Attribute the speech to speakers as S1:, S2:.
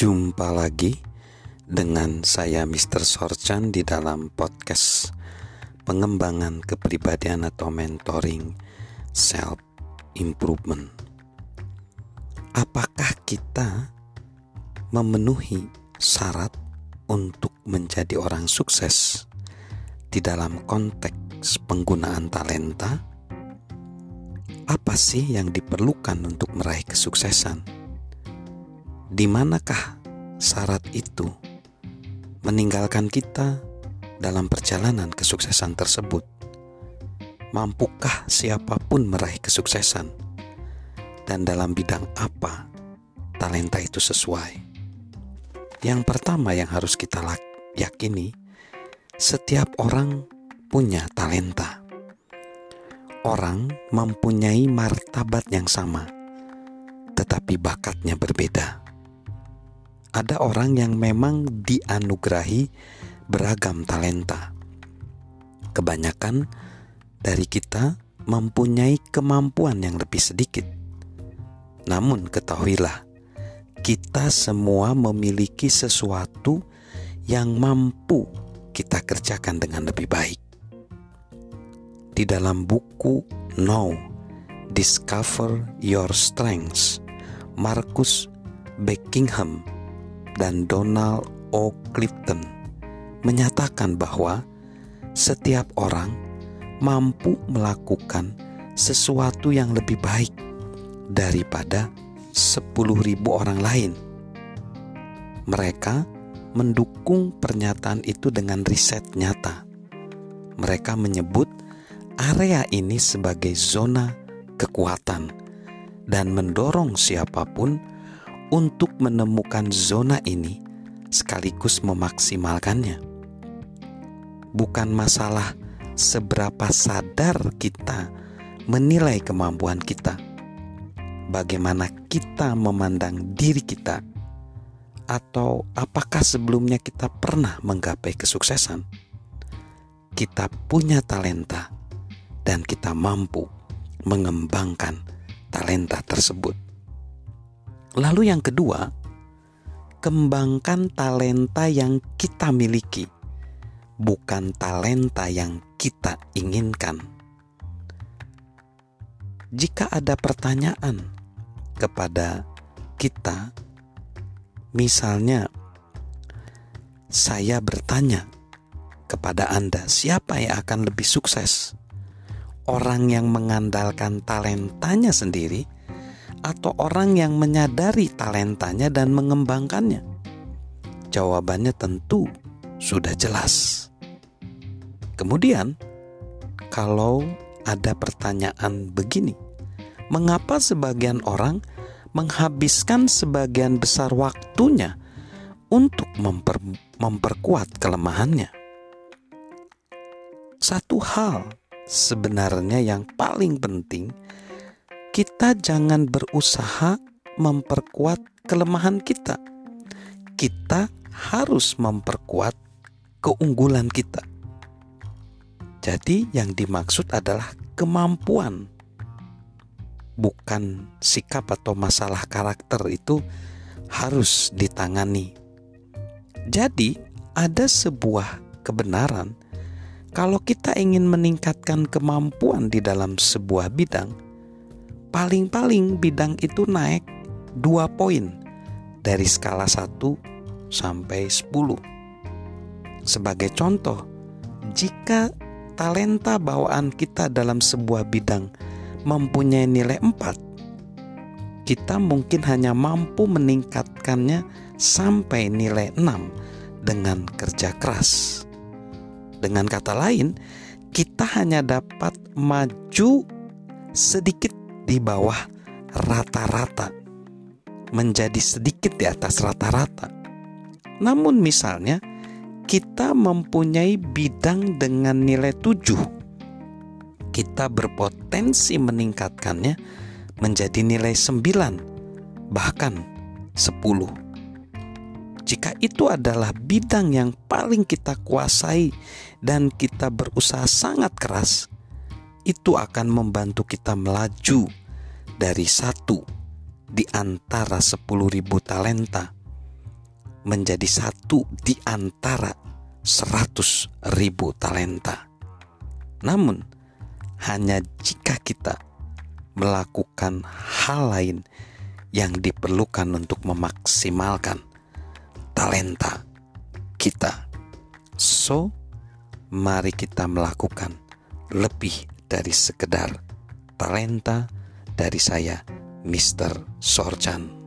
S1: Jumpa lagi dengan saya Mr. Sorchan di dalam podcast pengembangan kepribadian atau mentoring self improvement. Apakah kita memenuhi syarat untuk menjadi orang sukses di dalam konteks penggunaan talenta? Apa sih yang diperlukan untuk meraih kesuksesan? Di manakah syarat itu meninggalkan kita dalam perjalanan kesuksesan tersebut? Mampukah siapa pun meraih kesuksesan? Dan dalam bidang apa talenta itu sesuai? Yang pertama yang harus kita yakini, setiap orang punya talenta. Orang mempunyai martabat yang sama, tetapi bakatnya berbeda ada orang yang memang dianugerahi beragam talenta. Kebanyakan dari kita mempunyai kemampuan yang lebih sedikit. Namun, ketahuilah, kita semua memiliki sesuatu yang mampu kita kerjakan dengan lebih baik. Di dalam buku Know, Discover Your Strengths, Marcus Beckingham dan Donald O. Clifton menyatakan bahwa setiap orang mampu melakukan sesuatu yang lebih baik daripada 10.000 orang lain. Mereka mendukung pernyataan itu dengan riset nyata. Mereka menyebut area ini sebagai zona kekuatan dan mendorong siapa pun untuk menemukan zona ini sekaligus memaksimalkannya. Bukan masalah seberapa sadar kita menilai kemampuan kita, bagaimana kita memandang diri kita, atau apakah sebelumnya kita pernah menggapai kesuksesan. Kita punya talenta, dan kita mampu mengembangkan talenta tersebut. Lalu yang kedua, kembangkan talenta yang kita miliki, bukan talenta yang kita inginkan. Jika ada pertanyaan kepada kita, misalnya saya bertanya kepada Anda, siapa yang akan lebih sukses? Orang yang mengandalkan talentanya sendiri atau orang yang menyadari talentanya dan mengembangkannya? Jawabannya tentu sudah jelas. Kemudian, kalau ada pertanyaan begini, mengapa sebagian orang menghabiskan sebagian besar waktunya untuk memper, memperkuat kelemahannya? Satu hal sebenarnya yang paling penting kita jangan berusaha memperkuat kelemahan kita. Kita harus memperkuat keunggulan kita. Jadi, yang dimaksud adalah kemampuan, bukan sikap atau masalah karakter itu harus ditangani. Jadi, ada sebuah kebenaran kalau kita ingin meningkatkan kemampuan di dalam sebuah bidang paling-paling bidang itu naik dua poin dari skala 1 sampai 10. Sebagai contoh, jika talenta bawaan kita dalam sebuah bidang mempunyai nilai 4, kita mungkin hanya mampu meningkatkannya sampai nilai 6 dengan kerja keras. Dengan kata lain, kita hanya dapat maju sedikit di bawah rata-rata, menjadi sedikit di atas rata-rata. Namun misalnya kita mempunyai bidang dengan nilai 7. Kita berpotensi meningkatkannya menjadi nilai 9 bahkan 10. Jika itu adalah bidang yang paling kita kuasai dan kita berusaha sangat keras, itu akan membantu kita melaju dari satu di antara sepuluh ribu talenta menjadi satu di antara seratus ribu talenta. Namun, hanya jika kita melakukan hal lain yang diperlukan untuk memaksimalkan talenta kita. So, mari kita melakukan lebih dari sekedar talenta dari saya, Mr. Sorjan.